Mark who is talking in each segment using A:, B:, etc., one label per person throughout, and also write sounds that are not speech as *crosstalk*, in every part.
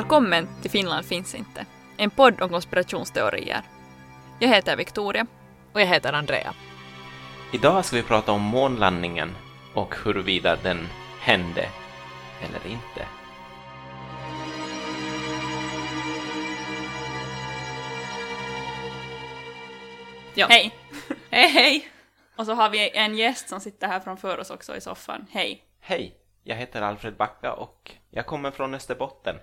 A: Välkommen till Finland finns inte. En podd om konspirationsteorier. Jag heter Victoria.
B: Och jag heter Andrea.
C: Idag ska vi prata om månlandningen och huruvida den hände eller inte.
A: Ja. Hej! *laughs*
B: Hej hej!
A: Och så har vi en gäst som sitter här framför oss också i soffan. Hej!
C: Hej! Jag heter Alfred Backa och jag kommer från Österbotten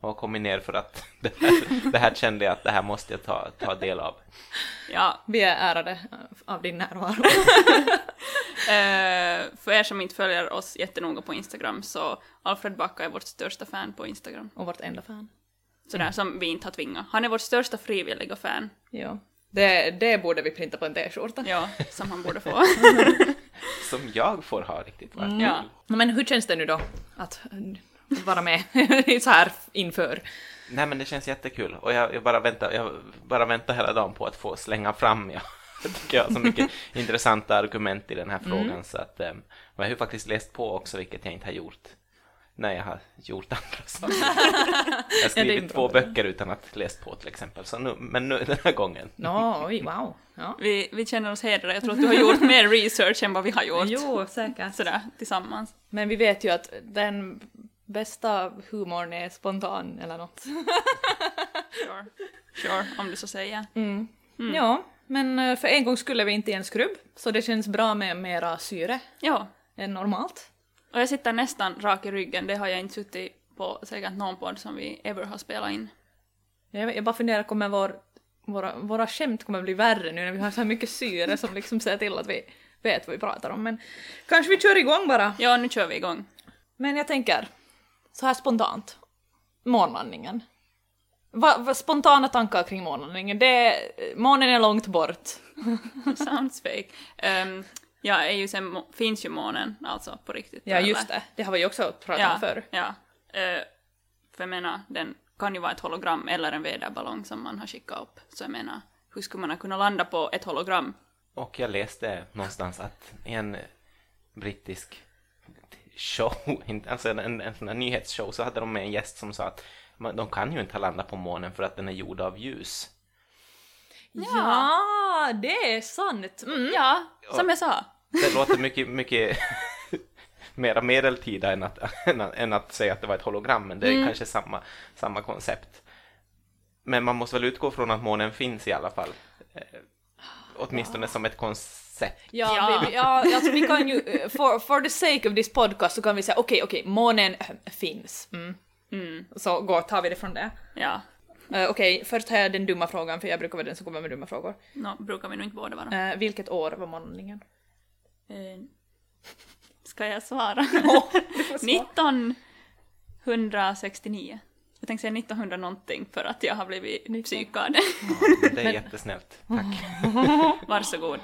C: har kommit ner för att *laughs* det här, det här kände jag att det här måste jag ta, ta del av.
B: Ja, vi är ärade av din närvaro. *laughs*
A: Eh, för er som inte följer oss jättenoga på Instagram så Alfred Backa är vårt största fan på Instagram.
B: Och vårt enda fan.
A: Sådär som vi inte har tvingat. Han är vårt största frivilliga fan.
B: Ja. Det, det borde vi printa på en t-skjorta.
A: Ja, som han borde få.
C: Som jag får ha riktigt
A: Mm. Ja.
B: Men hur känns det nu då att vara med *laughs* så här inför?
C: Nej men det känns jättekul och jag, jag, bara väntar, jag bara väntar hela dagen på att få slänga fram. Jag *laughs* tycker jag har så mycket *laughs* intressanta argument i den här frågan så att um, jag har ju faktiskt läst på också vilket jag inte har gjort när jag har gjort andra saker. Jag har skrivit
B: en
C: två böcker utan att läst på till exempel, så nu, men nu den här gången.
B: Nå, oj, wow. Ja.
A: Vi, vi känner oss hedrade. Jag tror att du har gjort mer research än vad vi har gjort.
B: Jo, säkert.
A: Sådär, tillsammans.
B: Men vi vet ju att den bästa humorn är spontan eller något. *laughs*
A: Sure. Sure, om du så säger.
B: Mm. Ja, men eh, för en gång skulle vi inte en skrubb, så det känns bra med mera syre
A: Ja.
B: än normalt.
A: Och jag sitter nästan rak i ryggen. Det har jag inte suttit på säkert någon podd som vi ever har spelat in.
B: Jag, jag bara funderar, kommer vår, våra, våra skämt kommer bli värre nu när vi har så här mycket syre som liksom ser till att vi vet vad vi pratar om. Men kanske vi kör igång bara.
A: Ja, nu kör vi igång.
B: Men jag tänker, så här spontant, månlandningen. Vad vad spontana tankar kring månlandningen? Det, månen är långt bort.
A: Sounds fake. Um, ja, är ju sen, finns ju månen alltså på riktigt.
B: Ja, just det. Det har vi ju också pratat
A: Ja,
B: om förr.
A: ja. Eh, för jag menar, den kan ju vara ett hologram eller en väderballong som man har skickat upp. Så jag menar, hur skulle man ha kunnat landa på ett hologram?
C: Och jag läste någonstans att en brittisk show, *laughs* alltså en, en, en sån här nyhetsshow, så hade de med en gäst som sa att man, de kan ju inte ha landat på månen för att den är gjord av ljus.
B: Ja, det är sant! Mm.
A: Ja, som jag sa.
C: Det låter *laughs* mycket, mycket *laughs* mera medeltida än att, än, att, säga att det var ett hologram, men det är kanske samma, samma koncept. Men man måste väl utgå från att månen finns i alla fall. Eh, åtminstone som ett koncept.
B: Ja,
A: Ja.
B: Vi, ja alltså vi kan ju, eh, for, for the sake of this podcast så kan vi säga okej, okej, månen äh, finns. Mm.
A: Mm,
B: Så går, tar vi det från det.
A: ja.
B: Eh, okej, först har jag den dumma frågan, för jag brukar vara den som kommer med dumma frågor.
A: Nå, brukar vi nog inte båda vara.
B: Eh, vilket år var månlandningen?
A: Eh, ska jag svara? *laughs*
B: Ja, svara.
A: 1969. Jag tänkte säga 1900 någonting för att jag har blivit psykad.
C: Det är *laughs* jättesnällt. Tack. *laughs*
A: Varsågod.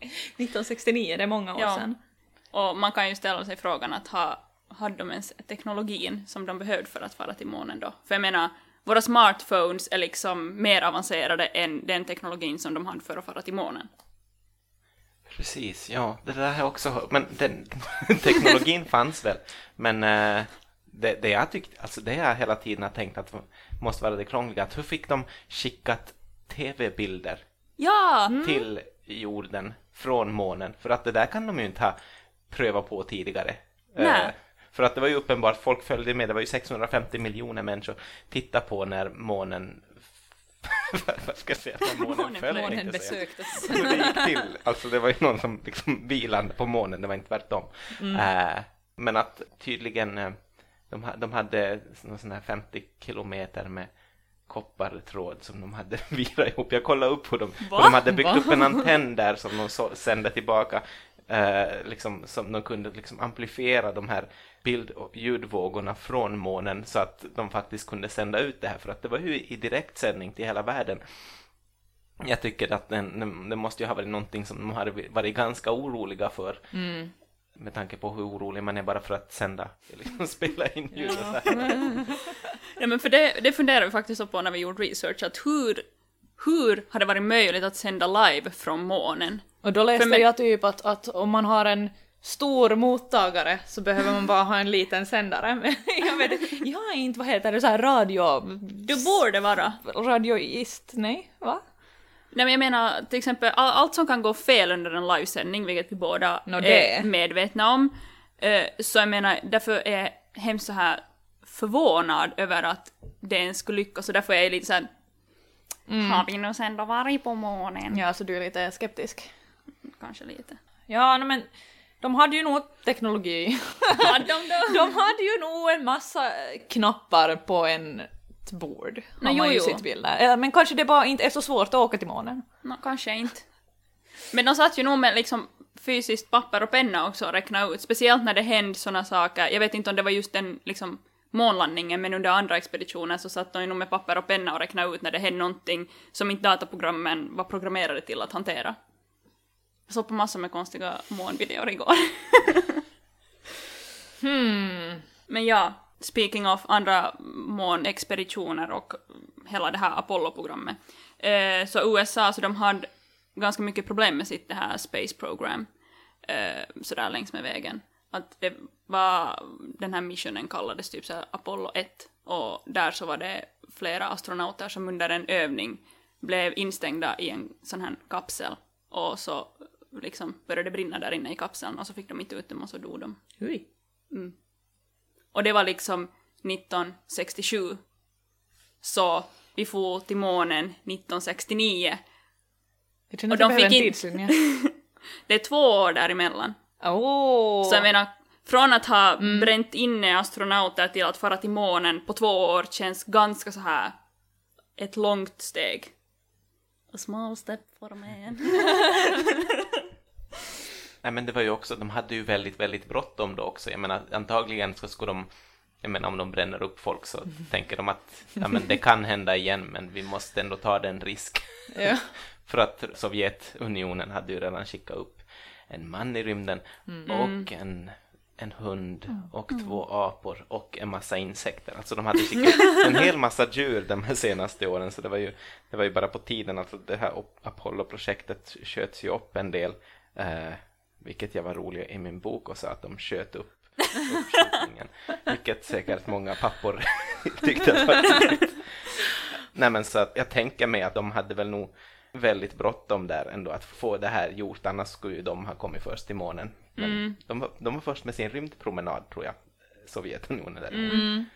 A: *laughs*
B: 1969, det är många år
A: Ja.
B: sedan.
A: Och man kan ju ställa sig frågan att ha, hade de ens teknologin som de behövde för att fara till månen då? För jag menar, våra smartphones är liksom mer avancerade än den teknologin som de hade för att fara till månen.
C: Precis, ja, det där har jag också hört. Men den, *laughs* teknologin fanns väl. Men eh, det, det jag tyckt, alltså det jag hela tiden har tänkt att måste vara det krångliga, att hur fick de skickat tv-bilder
A: Ja!
C: till jorden från månen? För att det där kan de ju inte ha prövat på tidigare. Eh, för att det var ju uppenbart, folk följde med, det var ju 650 miljoner människor titta på när månen *laughs* vad ska jag säga, när månen,
A: Månen-
C: föll.
B: Månen besöktes. *laughs*
C: hur det gick till. Alltså det var ju någon som liksom vilande på månen, det var inte tvärtom. Eh, men att tydligen, eh, de, de hade sån här 50 kilometer med koppartråd som de hade *laughs* virat ihop. Jag kollade upp hur de, hur de hade byggt
B: Va?
C: upp en antenn där som de så, sände tillbaka. Eh, liksom, som de kunde liksom amplifiera de här bild och ljudvågorna från månen så att de faktiskt kunde sända ut det här för att det var ju i direktsändning till hela världen. Jag tycker att den, den- det måste ju ha varit någonting som de hade varit ganska oroliga för.
B: Mm.
C: Med tanke på hur orolig man är bara för att sända, liksom *laughs* spela in ljud och så här.
A: Ja men för det, det funderade vi faktiskt på när vi gjorde research, att hur, hur har det varit möjligt att sända live från månen?
B: Och då läste
A: För men-
B: jag typ att, att om man har en stor mottagare så behöver man bara ha en liten sändare. *laughs* Men jag vet inte, jag är inte, vad heter det, så här radio...
A: Du borde vara.
B: Radioist, nej, va?
A: Nej men jag menar till exempel all, allt som kan gå fel under en livesändning, vilket vi båda
B: det.
A: är medvetna om. eh, så jag menar, därför är jag hemskt så här förvånad över att det ens skulle lyckas och därför är jag lite såhär Har vi nu ändå varit på månen?
B: Ja, så du är lite skeptisk.
A: Kanske lite.
B: Ja, no, men de hade ju nog teknologi.
A: Hade de då? *laughs*
B: De hade ju nog en massa knappar på en ett bord. Har man
A: jo,
B: ju
A: jo.
B: sett bilder. Eller, Men kanske det bara inte är så svårt att åka till månen.
A: Nå, kanske inte. Men de satt ju nog med liksom fysiskt papper och penna också och räkna ut, speciellt när det hände såna saker. Jag vet inte om det var just den liksom månlandningen, men under andra expeditioner så satt de ju nog med papper och penna och räkna ut när det hände någonting som inte dataprogrammen var programmerade till att hantera. Jag såg på massor med konstiga månvideor igår. *laughs*
B: Hmm.
A: Men ja, speaking of andra månexpeditioner och hela det här Apollo-programmet. Eh, så USA, så de hade ganska mycket problem med sitt det här space program. Eh, sådär längs med vägen. Att det var, den här missionen kallades typ så Apollo 1. Och där så var det flera astronauter som under en övning blev instängda i en sån här kapsel. Och så liksom började det brinna där inne i kapseln och så fick de inte ut dem och så dog de.
B: Ui.
A: Och det var liksom 1967. Så vi får till månen 1969.
B: Jag känner
A: Och
B: att
A: de
B: jag behöver
A: fick
B: en
A: in-
B: tidslinje. *laughs*
A: Det är två år däremellan.
B: Åh!
A: Så jag menar, från att ha bränt inne astronauter till att fara till månen på två år känns ganska så här ett långt steg. A small step for a man. *laughs*
C: Nej men det var ju också, de hade ju väldigt, väldigt bråttom då också. Jag menar antagligen så skulle de, jag menar om de bränner upp folk så tänker de att ja, men *laughs* det kan hända igen men vi måste ändå ta den risk.
B: Ja. *laughs*
C: För att Sovjetunionen hade ju redan skickat upp en man i rymden och en, en hund och två apor och en massa insekter. Alltså de hade skickat en hel massa djur de här senaste åren så det var ju, det var ju bara på tiden. Alltså det här Op- Apollo-projektet sköts ju upp en del. Eh, vilket jag var rolig i min bok och sa att de sköt upp uppskjutningen. Vilket säkert många pappor *laughs* tyckte att var roligt. Nej men så att jag tänker mig att de hade väl nog väldigt bråttom där ändå att få det här gjort, annars skulle ju de ha kommit först till månen. Men de, var, de var först med sin rymdpromenad tror jag, Sovjetunionen där.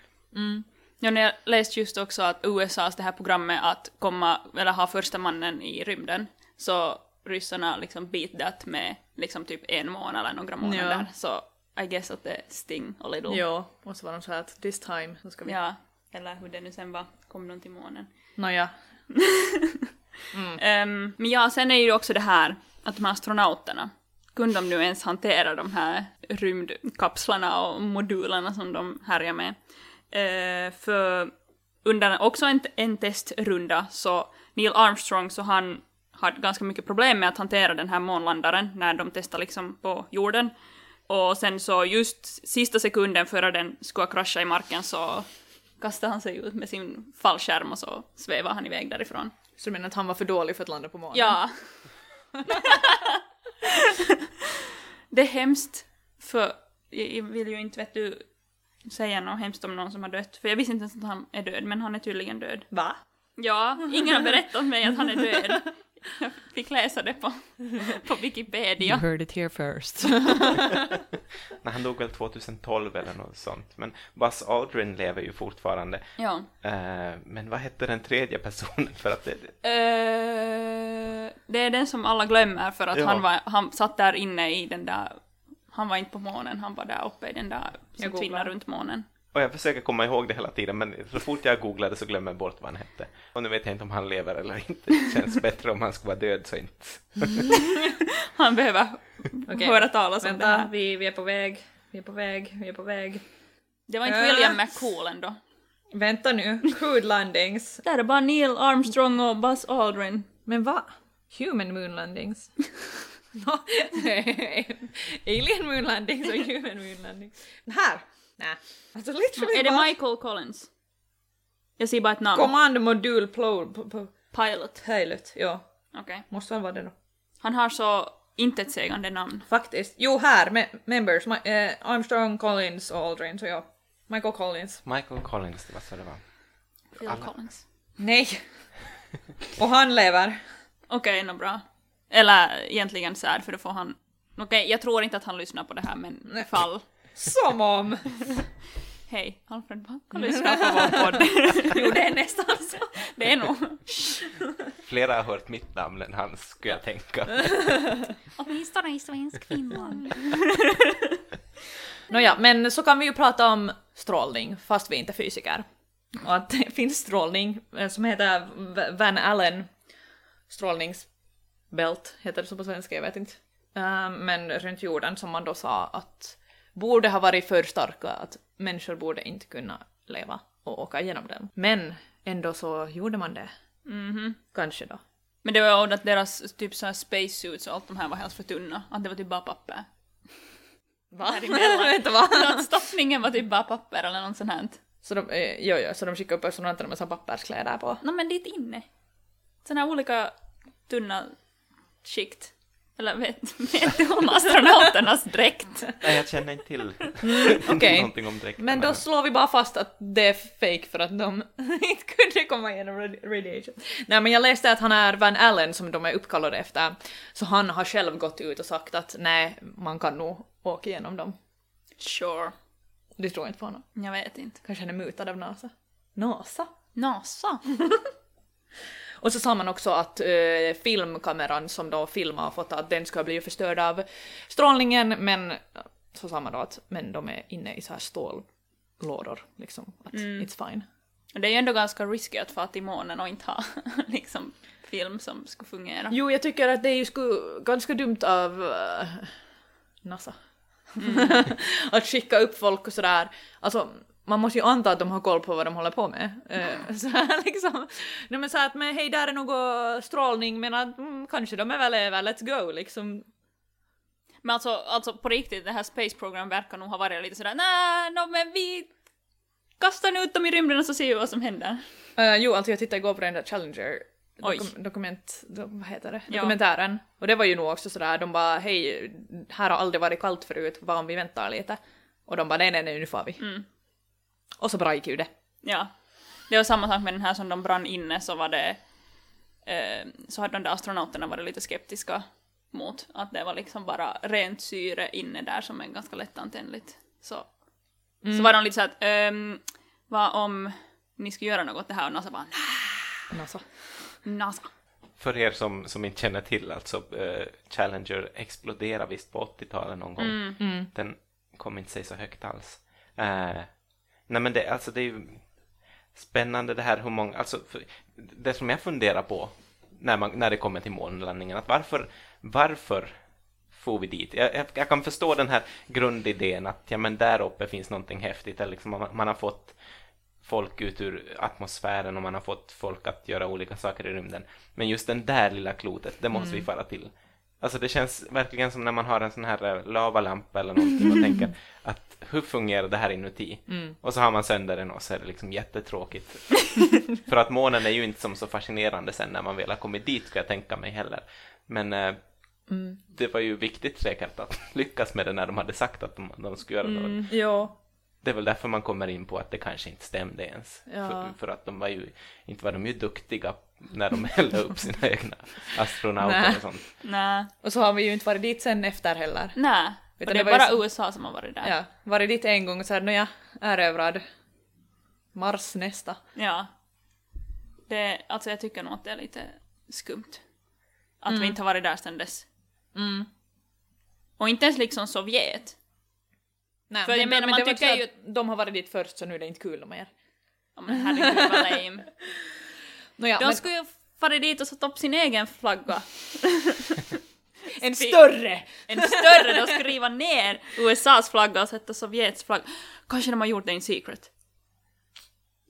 A: Ja, när jag läste just också att USAs det här programmet att komma, eller ha första mannen i rymden, så ryssarna liksom beat that med liksom typ en månad eller några månader.
B: Ja.
A: Så I guess att det sting a little.
B: Jo, och så var de så här att this time så ska vi...
A: Ja, eller hur det nu sen var, kom de till månen.
B: Nåja. *laughs*
A: Ehm, men ja, sen är ju också det här att de här astronauterna, kunde de nu ens hantera de här rymdkapslarna och modulerna som de härjar med? Eh, för under också en, en testrunda så Neil Armstrong så han hade ganska mycket problem med att hantera den här månlandaren när de testade liksom på jorden. Och sen så just sista sekunden före den skulle krascha i marken så kastade han sig ut med sin fallskärm och så svävade han iväg därifrån.
B: Så du menar att han var för dålig för att landa på månen?
A: Ja. *laughs* det är hemskt, för jag vill ju inte vet du säga något hemskt om någon som har dött, för jag visste inte ens att han är död, men han är tydligen död.
B: Va?
A: Ja, ingen har berättat mig att han är död. Jag *laughs* fick läsa det på, på Wikipedia.
B: heard it here first. *laughs*
C: Nej, han dog väl 2012 eller något sånt. Men Buzz Aldrin lever ju fortfarande.
A: Ja.
C: Eh, men vad hette den tredje personen? För att det,
A: Eh, det är den som alla glömmer för att
C: Ja.
A: han, var, han satt där inne i den där, han var inte på månen, han var där uppe i den där som tvinnar runt månen.
C: Och jag försöker komma ihåg det hela tiden, men så fort jag googlade så glömmer jag bort vad han hette. Och nu vet jag inte om han lever eller inte. Det känns bättre om han skulle vara död så inte. *laughs*
A: Han behöver
B: Okej,
A: höra talas om det
B: Vänta,
A: här.
B: vi, vi är på väg. Vi är på väg. Vi är på väg.
A: Det var inte
B: Äh.
A: William McCool ändå.
B: Vänta nu. Crude landings. *laughs*
A: Där är bara Neil Armstrong och Buzz Aldrin.
B: Men va? Human moon landings? *laughs* Alien moon landings och human moon landings. Här! Nej. Alltså literally
A: Är det Michael Collins? Jag ser bara ett namn.
B: Command modul plo- p- p-
A: Pilot.
B: pilot. Ja,
A: Okej.
B: måste han vara det då?
A: Han har så intetsägande namn.
B: Faktiskt. Jo, här, me- members, my, eh, Armstrong, Collins och Aldrin, så ja. Michael Collins.
C: Michael Collins, det var så det var.
A: Phil
C: Alla.
A: Collins.
B: Nej. och han lever.
A: Okej, nå bra. Eller egentligen så här, för då får han... Okej, jag tror inte att han lyssnar på det här, men
B: Nej.
A: fall.
B: Som om!
A: Hej, Alfred Backa lyssnar på vår podd. *laughs*
B: jo, det är nästan så.
A: det är nog.
C: Flera har hört mitt namn än hans, skulle jag tänka.
A: Åtminstone i svensk Finland.
B: Nåja, men så kan vi ju prata om strålning, fast vi inte är fysiker. Och att det finns strålning eh, som heter Van Allen strålningsbält, heter det så på svenska, jag vet inte. Eh, men runt jorden som man då sa att borde ha varit för starka, att människor borde inte kunna leva och åka igenom den. Men ändå så gjorde man det.
A: Mhm.
B: Kanske då.
A: Men det var ju att deras typ så här spacesuits och allt de här var helt för tunna. Att det var typ bara papper.
B: Va? *laughs* Vänta, va?
A: Att stoppningen var typ bara papper eller något sånt här.
B: Så de, eh, jo, jo, så de skickade upp astronauterna med papperskläder på.
A: Nå men dit inne. Såna här olika tunna skikt. Eller vet, vet du om astronauternas dräkt?
C: Nej, jag känner inte till
B: Okej.
C: någonting om dräkterna.
B: Men då slår vi bara fast att det är fake för att de *laughs* inte kunde komma igenom radi- radiation. Nej men jag läste att han är Van Allen som de är uppkallade efter, så han har själv gått ut och sagt att nej, man kan nog åka igenom dem.
A: Sure.
B: Du tror inte på honom?
A: Jag vet inte.
B: Kanske han är mutad av NASA? NASA?
A: NASA? *laughs*
B: Och så sa man också att eh, filmkameran som då filmar och fotar, att den ska bli förstörd av strålningen, men så sa man då att men de är inne i så här stållådor, liksom. Att it's fine.
A: Och det är ju ändå ganska risky att fara till månen och inte ha *laughs* liksom film som ska fungera.
B: Jo, jag tycker att det är ju sku, ganska dumt av eh, NASA. *laughs* att skicka upp folk och sådär. Alltså, man måste ju anta att de har koll på vad de håller på med. Eh, *laughs* så liksom. Nej men så att men hej där är något strålning men att mm, kanske de överlever, let's go liksom.
A: Men alltså, alltså på riktigt, det här Space Program verkar nog ha varit lite sådär nej, no, men vi kastar nu ut dem i rymden och så ser vi vad som händer.
B: Uh, jo, alltså jag tittade igår på den där Challenger dokum, dokument, do, vad heter det?
A: Ja.
B: Dokumentären. Och det var ju nog också sådär, de bara hej, här har aldrig varit kallt förut, vad om vi väntar lite? Och de bara nej nej nej nu får vi.
A: Mm.
B: Och så bra gick ju det.
A: Ja. Det var samma sak med den här som de brann inne så var det eh, så hade de där astronauterna varit lite skeptiska mot att det var liksom bara rent syre inne där som är ganska lättantändligt. Så, så var de lite såhär att ehm, vad om ni ska göra något åt det här och NASA bara "Nej,
B: NASA.
A: NASA.
C: För er som, som inte känner till, alltså eh, Challenger exploderade visst på 80-talet någon gång.
B: Mm.
C: Den kom inte sig så högt alls. Eh, nej men det, alltså det är ju spännande det här hur många, alltså det som jag funderar på när, man, när det kommer till månlandningen, att varför, varför får vi dit? Jag, jag, jag kan förstå den här grundidén att ja men där uppe finns någonting häftigt, eller liksom man, man har fått folk ut ur atmosfären och man har fått folk att göra olika saker i rymden. Men just den där lilla klotet, det måste vi fara till. Alltså det känns verkligen som när man har en sån här eh, lavalampa eller någonting och tänker *laughs* att hur fungerar det här inuti? Och så har man sönder den och så är det liksom jättetråkigt. *laughs* För att månen är ju inte som så fascinerande sen när man väl har kommit dit ska jag tänka mig heller. Men eh, det var ju viktigt säkert att *laughs* lyckas med det när de hade sagt att de, de skulle göra det.
B: Jo.
C: Det är väl därför man kommer in på att det kanske inte stämde ens.
B: Ja.
C: För, för att de var ju, inte var de ju duktiga när de hällde upp sina egna astronauter
B: Nej.
C: och sånt.
A: Nej.
B: Och så har vi ju inte varit dit sen efter heller.
A: Nej.
B: Du,
A: det är
B: det var ju
A: bara
B: så-
A: USA som har varit där.
B: Ja, varit dit en gång och så här, nåja, erövrad. Mars nästa.
A: Ja. Det, alltså jag tycker nog att det är lite skumt. Att vi inte har varit där sedan dess.
B: Mm.
A: Och inte ens liksom Sovjet.
B: Nej,
A: För jag menar, man tycker ju-
B: att De har varit dit först så nu är det inte kul mer.
A: Ja, men herregud vad lame. *laughs*
B: Nåja,
A: De
B: men
A: skulle ju fara dit och satt upp sin egen flagga. *laughs*
B: en större!
A: En större, de skulle riva ner USAs flagga och sätta Sovjets flagga. Kanske de har gjort det in secret.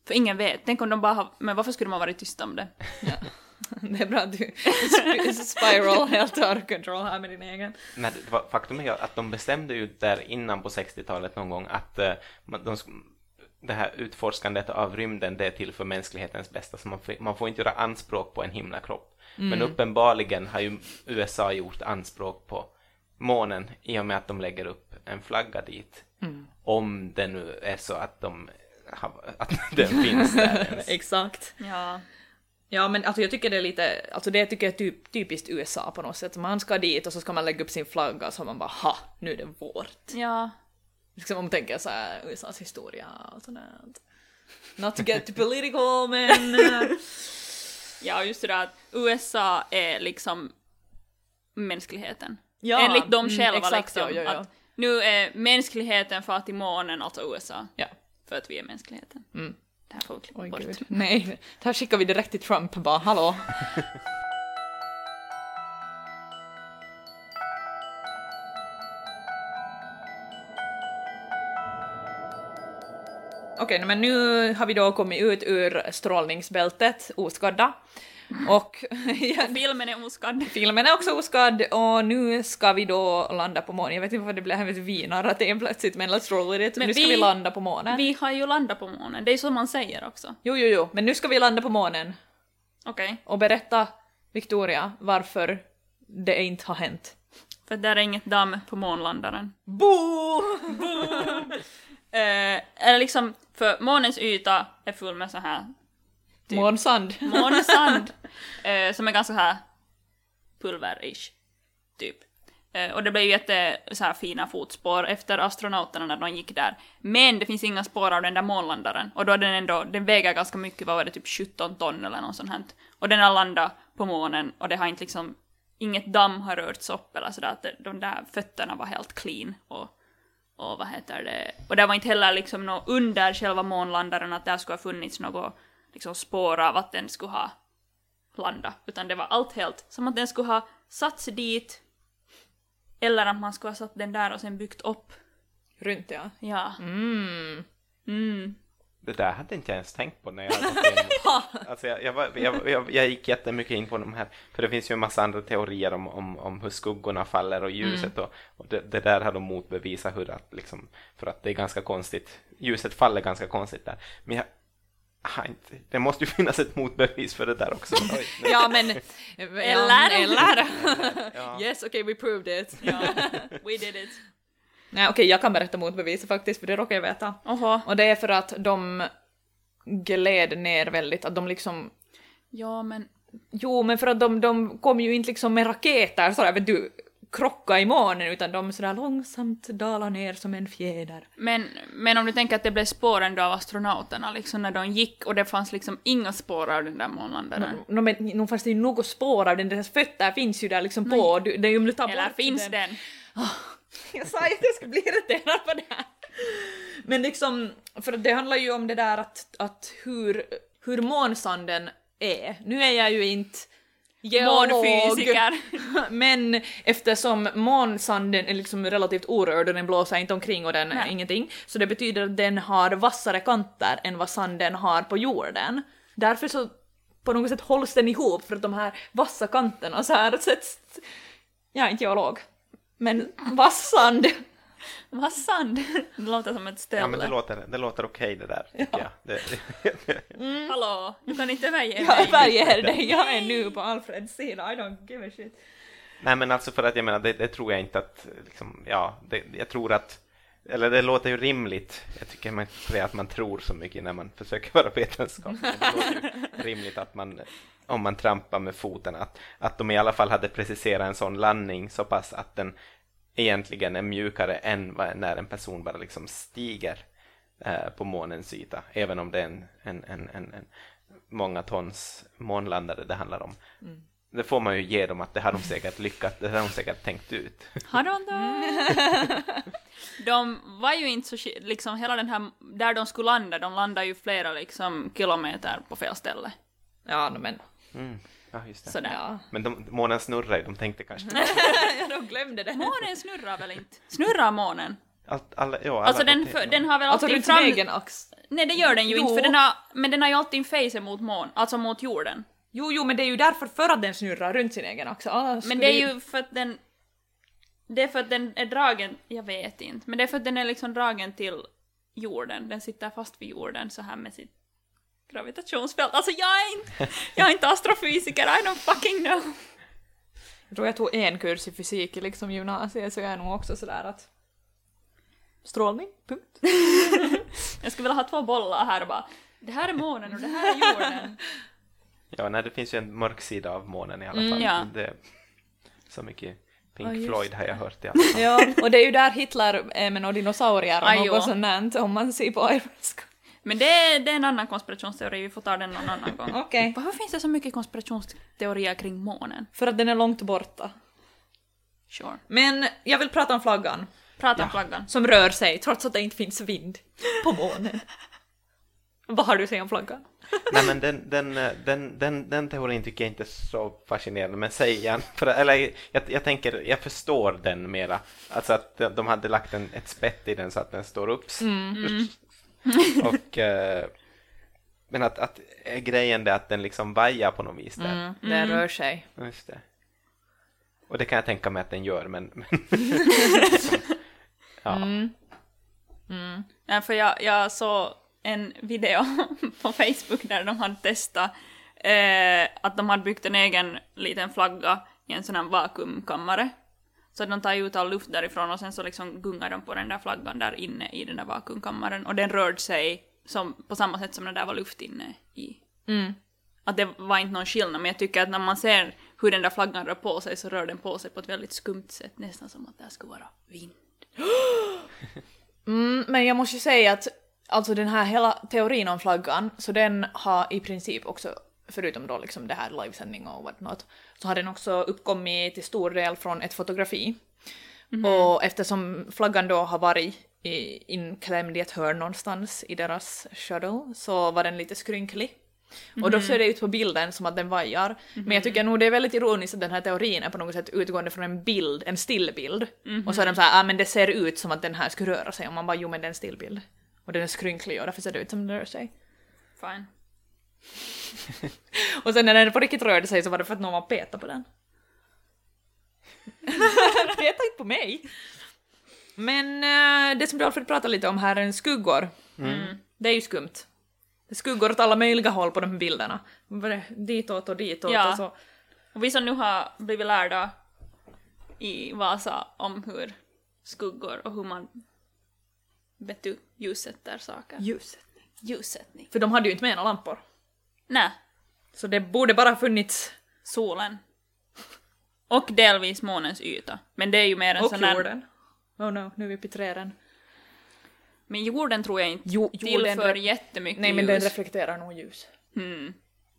A: För ingen vet. Tänk om de bara har... Men varför skulle de ha varit tysta om det? *laughs*
B: Det är bra att du sp- spiral helt tar control här med din egen.
C: Men faktum är ju att de bestämde ju där innan på 60-talet någon gång att eh, de, det här utforskandet av rymden det är till för mänsklighetens bästa så man får, man får inte göra anspråk på en himlakropp. Men uppenbarligen har ju USA gjort anspråk på månen i och med att de lägger upp en flagga dit. Om det nu är så att, de, att *laughs* den finns där ens. *laughs*
B: Exakt.
A: Ja.
B: Ja men alltså jag tycker det är lite, alltså det tycker jag är typ, typiskt USA på något sätt. Man ska dit och så ska man lägga upp sin flagga och så man bara ha, nu är det vårt.
A: Ja.
B: Liksom om man tänker så här USAs historia och sådär. Not to get political men... eh, *laughs*
A: Ja, just det där att USA är liksom mänskligheten.
B: Ja,
A: Enligt dem
B: mm,
A: själva
B: exakt,
A: liksom.
B: ja, ja, ja.
A: Att nu är mänskligheten far till månen, alltså USA.
B: ja.
A: För att vi är mänskligheten.
B: Mm.
A: Det här får vi klippa
B: Oj
A: bort.
B: gud. Nej, det här skickar vi direkt till Trump bara hallå. *laughs* Okej, men nu har vi då kommit ut ur strålningsbältet oskadda. Och ja,
A: Filmen är oskadd.
B: filmen är också oskadd och nu ska vi då landa på månen. Jag vet inte varför det blev ett vinarraten plötsligt men let's roll with it.
A: Men
B: nu ska
A: vi-
B: vi landa på månen.
A: Vi har ju landat på månen, det är så man säger också.
B: Jo, jo, jo, men nu ska vi landa på månen.
A: Okej,
B: och berätta, Victoria, varför det inte har hänt.
A: för där är inget damm på månlandaren.
B: Boo! *laughs*
A: Eh, eller liksom, för månens yta är full med så här Typ.
B: Månsand. *laughs*
A: månesand eh, som är ganska här pulver-ish, typ. Eh, och det blev ju jätte så här, fina fotspår efter astronauterna när de gick där. Men det finns inga spår av den där månlandaren. Och då är den ändå, den väger ganska mycket, vad var det, typ 17 ton eller något sånt här. Och den har landat på månen och det har inte liksom, inget damm har rörts upp eller sådär, att de där fötterna var helt clean. Och, och vad heter det, och det var inte heller liksom något under själva månlandaren att där skulle ha funnits något liksom spår av att den skulle ha landat, utan det var allt helt som att den skulle ha satt sig dit eller att man skulle ha satt den där och sen byggt upp.
B: Runt ja.
A: Ja.
B: Mm.
A: Mm.
C: Det där hade inte jag ens tänkt på när jag hade *laughs* igenom. Alltså jag, jag, var, jag, jag, jag gick jättemycket in på de här, för det finns ju en massa andra teorier om, om, om hur skuggorna faller och ljuset och, och det, det där har de motbevisat hur att liksom, för att det är ganska konstigt, ljuset faller ganska konstigt där. Men jag det måste ju finnas ett motbevis för det där också. *laughs*
B: Ja men... *laughs*
A: Eller?
B: Eller? *laughs*
C: Ja.
B: yes, okay we proved it.
A: ja. We did it.
B: Nej okej, jag kan berätta motbeviset faktiskt, för det råkar jag veta.
A: Oho.
B: Och det är för att de gled ner väldigt, att de liksom
A: Ja, men
B: Jo, men för att de, de kom ju inte liksom med raketer sådär, vet du, krocka i månen, utan de sådär långsamt dalar ner som en fjäder.
A: Men, men om du tänker att det blev spår ändå av astronauterna liksom när de gick och det fanns liksom inga spår av den där månlandaren.
B: No, men nog fanns det ju något spår av den, deras fötter finns ju där liksom på, du, det är ju om du tar
A: Eller
B: bort
A: finns den?
B: Jag sa ju att jag skulle bli irriterad på det här. Men liksom, för det handlar ju om det där att, att hur, hur månsanden är. Nu är jag ju inte geolog, *laughs* men eftersom månsanden är liksom relativt orörd och den blåser inte omkring och den
A: Nej.
B: ingenting, så det betyder att den har vassare kanter än vad sanden har på jorden. Därför så på något sätt hålls den ihop för att de här vassa kanterna så här sätts... Jag är inte geolog, men vassand. *laughs*
A: Vad sand? Det låter som ett ställe.
C: Ja, men det låter, det låter okej det där, tycker jag. Det, det, *laughs*
A: Hallå, du kan inte
B: Jag
A: mig.
B: överger dig, jag är nu på Alfreds sida, I don't give a shit.
C: Nej men alltså för att jag menar, det, det tror jag inte att, liksom, ja, det, jag tror att, eller det låter ju rimligt, jag tycker man att man tror så mycket när man försöker vara vetenskaplig, det låter ju *laughs* rimligt att man, om man trampar med foten, att, att de i alla fall hade preciserat en sån landning så pass att den egentligen är mjukare än när en person bara liksom stiger eh, på månens yta, även om det är en, en, en, en, en många tons månlandare det handlar om. Det får man ju ge dem att det har de säkert lyckats, det har de säkert tänkt ut.
A: Har de då? *laughs* De var ju inte så liksom hela den här, där de skulle landa, de landade ju flera liksom kilometer på fel ställe.
B: Ja, men...
C: Mm. Ja, just det.
A: Sådär.
B: Ja.
C: Men de, månen snurrar ju, de tänkte kanske *laughs*
B: ja, de glömde det.
A: Månen snurrar väl inte? Snurrar månen?
C: allt, alla, ja, alla
A: Alltså den, för, den har väl
B: Alltså
A: alltid
B: sin
A: fram...
B: egen ax.
A: Nej det gör den ju
B: Jo.
A: inte, för den har, men den har ju alltid facen mot mån, alltså mot jorden.
B: Jo, jo, men det är ju därför för att den snurrar runt sin egen ax. Ah,
A: Men det är ju för att den... Det är för att den är dragen, jag vet inte, men det är för att den är liksom dragen till jorden. Den sitter fast vid jorden så här med sitt gravitationsfält. Alltså jag är inte, jag är inte astrofysiker, I don't fucking know.
B: Jag tror jag tog en kurs i fysik i liksom gymnasiet så jag är nog också sådär att strålning, punkt. *laughs*
A: Jag skulle vilja ha två bollar här och bara det här är månen och det här är jorden. *laughs*
C: Ja, nej, det finns ju en mörk sida av månen i alla
B: Mm,
C: fall.
A: ja.
C: Det, så mycket Pink
B: just
C: Floyd har jag hört i alla fall.
B: Ja, och det är ju där Hitler är med några dinosaurier och något sånt om man ser på Sky.
A: Men det är, det är en annan konspirationsteori, vi får ta den någon annan gång.
B: Okej.
A: Varför finns det så mycket konspirationsteorier kring månen?
B: För att den är långt borta.
A: Sure.
B: Men jag vill prata om flaggan,
A: Prata om flaggan.
B: som rör sig trots att det inte finns vind på månen. Vad har du att säga om flaggan?
C: Nej, men den, den, eh, den, den, den teorin tycker jag inte är så fascinerande, men säg igen. För, eller, jag, jag tänker, jag förstår den mera. Alltså att de de hade lagt en, ett spett i den så att den står upp. *laughs* Och, eh, men att, att är grejen det att den liksom vajar på något vis där.
B: Den rör sig.
C: Just det. Och det kan jag tänka mig att den gör, men... men *laughs* *laughs* ja.
A: Ja, för jag, jag såg en video på Facebook där de hade testat eh, att de hade byggt en egen liten flagga i en sån här vakuumkammare. Så de tar ut all luft därifrån och sen så liksom gungar de på den där flaggan där inne i den där vakuumkammaren och den rörde sig som, på samma sätt som när det var luft inne i. Att det var inte någon skillnad men jag tycker att när man ser hur den där flaggan rör på sig så rör den på sig på ett väldigt skumt sätt nästan som att det skulle vara vind. *gasps*
B: Mm, men jag måste ju säga att alltså den här hela teorin om flaggan, så den har i princip också, förutom då liksom det här livesändning och whatnot, så har den också uppkommit till stor del från ett fotografi. Och eftersom flaggan då har varit i, inklämd i ett hörn någonstans i deras shuttle så var den lite skrynklig. Och då ser det ut på bilden som att den vajar. Men jag tycker nog det är väldigt ironiskt att den här teorin är på något sätt utgående från en bild, en stillbild. Och så är de såhär, ah men det ser ut som att den här skulle röra sig. Och man bara, jo men det är en stillbild. Och den är skrynklig och därför ser det ut som den rör sig.
A: Fine. *laughs*
B: Och sen när den på riktigt rörde sig så var det för att någon var petade på den. *laughs* Peta inte på mig! Men eh, det som du Alfred pratade lite om här är skuggor. Det är ju skumt. Det är skuggor åt alla möjliga håll på de här bilderna. Ditåt och ditåt
A: Ja.
B: och så.
A: Och vi som nu har blivit lärda i Vasa om hur skuggor och hur man vet du, ljussätter saker.
B: Ljussättning.
A: Ljussättning.
B: För de hade ju inte med några lampor.
A: Nej,
B: Så det borde bara funnits...
A: solen. Och delvis månens yta. Men det är ju mer en
B: Och
A: sån där...
B: jorden. Oh no, nu är vi uppe i träden.
A: Men jorden tror jag inte
B: Jo,
A: tillför jättemycket
B: Nej men den
A: ljus.
B: reflekterar nog ljus.
A: Hmm.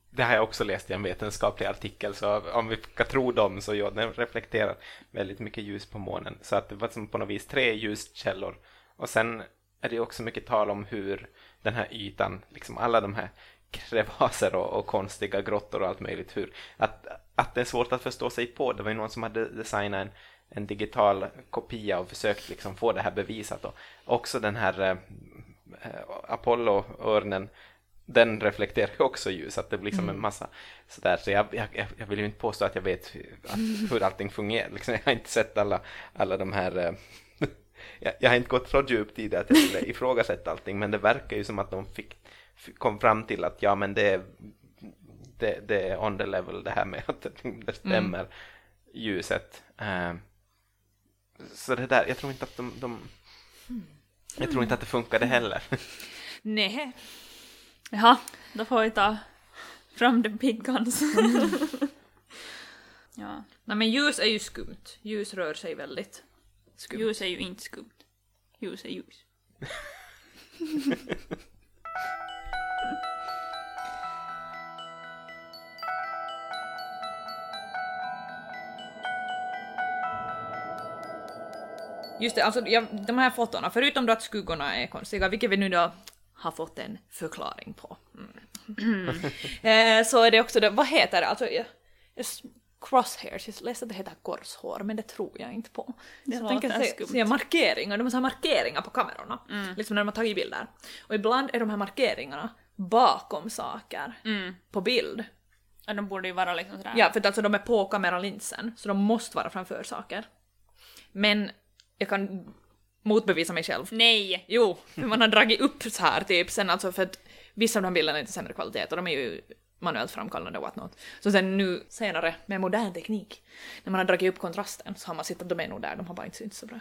C: Det har jag också läst i en vetenskaplig artikel, så om vi ska tro dem så ja, den reflekterar väldigt mycket ljus på månen. Så att det var som på något vis tre ljuskällor. Och sen är det också mycket tal om hur den här ytan, liksom alla de här krevaser och, och konstiga grottor och allt möjligt, hur, att, att det är svårt att förstå sig på. Det var ju någon som hade designat en, en digital kopia och försökt liksom få det här bevisat. Och också den här eh, eh, Apollo-örnen, den reflekterar ju också ljus, att det blir liksom en massa sådär. Så jag, jag, jag vill ju inte påstå att jag vet hur, att, hur allting fungerar. Liksom, jag har inte sett alla, alla de här... eh, *laughs* jag, jag har inte gått så djupt i det att jag skulle ifrågasätta allting, men det verkar ju som att de fick, kom fram till att ja, men det är, det, det är on the level det här med *laughs* att det stämmer ljuset. Eh, så det där, jag tror inte att de, de jag tror inte att det funkade heller. *laughs*
B: Nej.
A: Jaha, då får vi ta fram the big guns. *laughs* ja,
B: Nej men ljus är ju skumt. Ljus rör sig väldigt skumt.
A: ljus är ju inte skumt. Ljus är ljus.
B: Just det, alltså jag, de här fotona, förutom då att skuggorna är konstiga, vilket vi nu då har fått en förklaring på. Mm. *laughs* eh, så är det också det, vad heter det, alltså jag, jag, crosshairs, jag läste att det heter korshår, men det tror jag inte på.
A: Det
B: jag
A: låter
B: tänker se, markeringar, de har så här markeringar på kamerorna, liksom när de har tagit bilder. Och ibland är de här markeringarna bakom saker
A: Mm.
B: på bild.
A: Ja, de borde ju vara liksom sådär.
B: Ja, för att alltså de är på kameralinsen, så de måste vara framför saker. Men jag kan motbevisa mig själv.
A: Nej!
B: Jo, för man har dragit upp så här typ sen alltså för att vissa av de här bilderna är inte sämre kvalitet och de är ju manuellt framkallande och whatnot. Så sen nu senare med modern teknik, när man har dragit upp kontrasten så har man sett att de är nog där, de har bara inte synts så bra.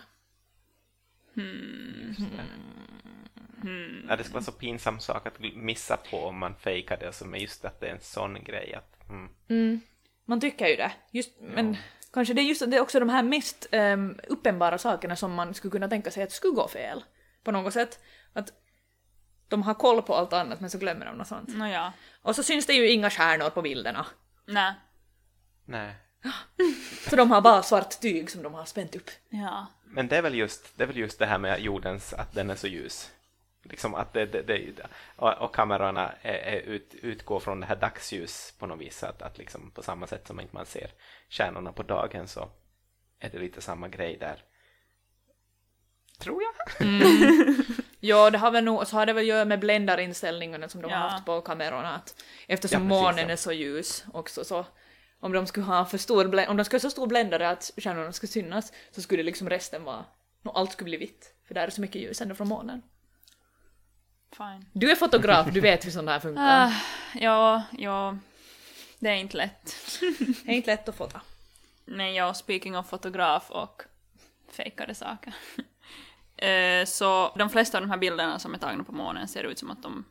C: Ja, det skulle vara så pinsam sak att missa på om man fejkar det, som är just att det är en sån grej att mm.
B: Man tycker ju det, just, men kanske det är just det är också de här mest um, uppenbara sakerna som man skulle kunna tänka sig att skulle gå fel på något sätt. Att de har koll på allt annat men så glömmer de något sånt.
A: Nåja.
B: Och så syns det ju inga stjärnor på bilderna.
A: Nej.
C: Nej. *gasps*
B: Så de har bara svart tyg som de har spänt upp.
A: Ja.
C: Men det är väl just det, är väl just det här med jordens, att den är så ljus. Liksom att det, det, det och, och kamerorna är, är ut, utgår från det här dagsljus på något vis. Att, att liksom på samma sätt som inte man ser stjärnorna på dagen så är det lite samma grej där. Tror jag. *laughs*
B: Ja, det har väl nog, så har det väl att göra med bländarinställningarna som de
A: Ja.
B: har haft på kamerorna. Att eftersom
C: Ja,
B: månen
C: ja.
B: är så ljus också så om de skulle ha för stor om de skulle ha så stor bländare att stjärnorna skulle synas så skulle liksom resten vara, allt skulle bli vitt. För där är så mycket ljus ändå från månen.
A: Fine.
B: Du är fotograf, du vet hur sånt här funkar.
A: Ah, ja, ja. Det är inte lätt.
B: Det är inte lätt att fota.
A: Men jag, speaking of fotograf och fejkade saker. Eh, så de flesta av de här bilderna som är tagna på månen ser ut som att de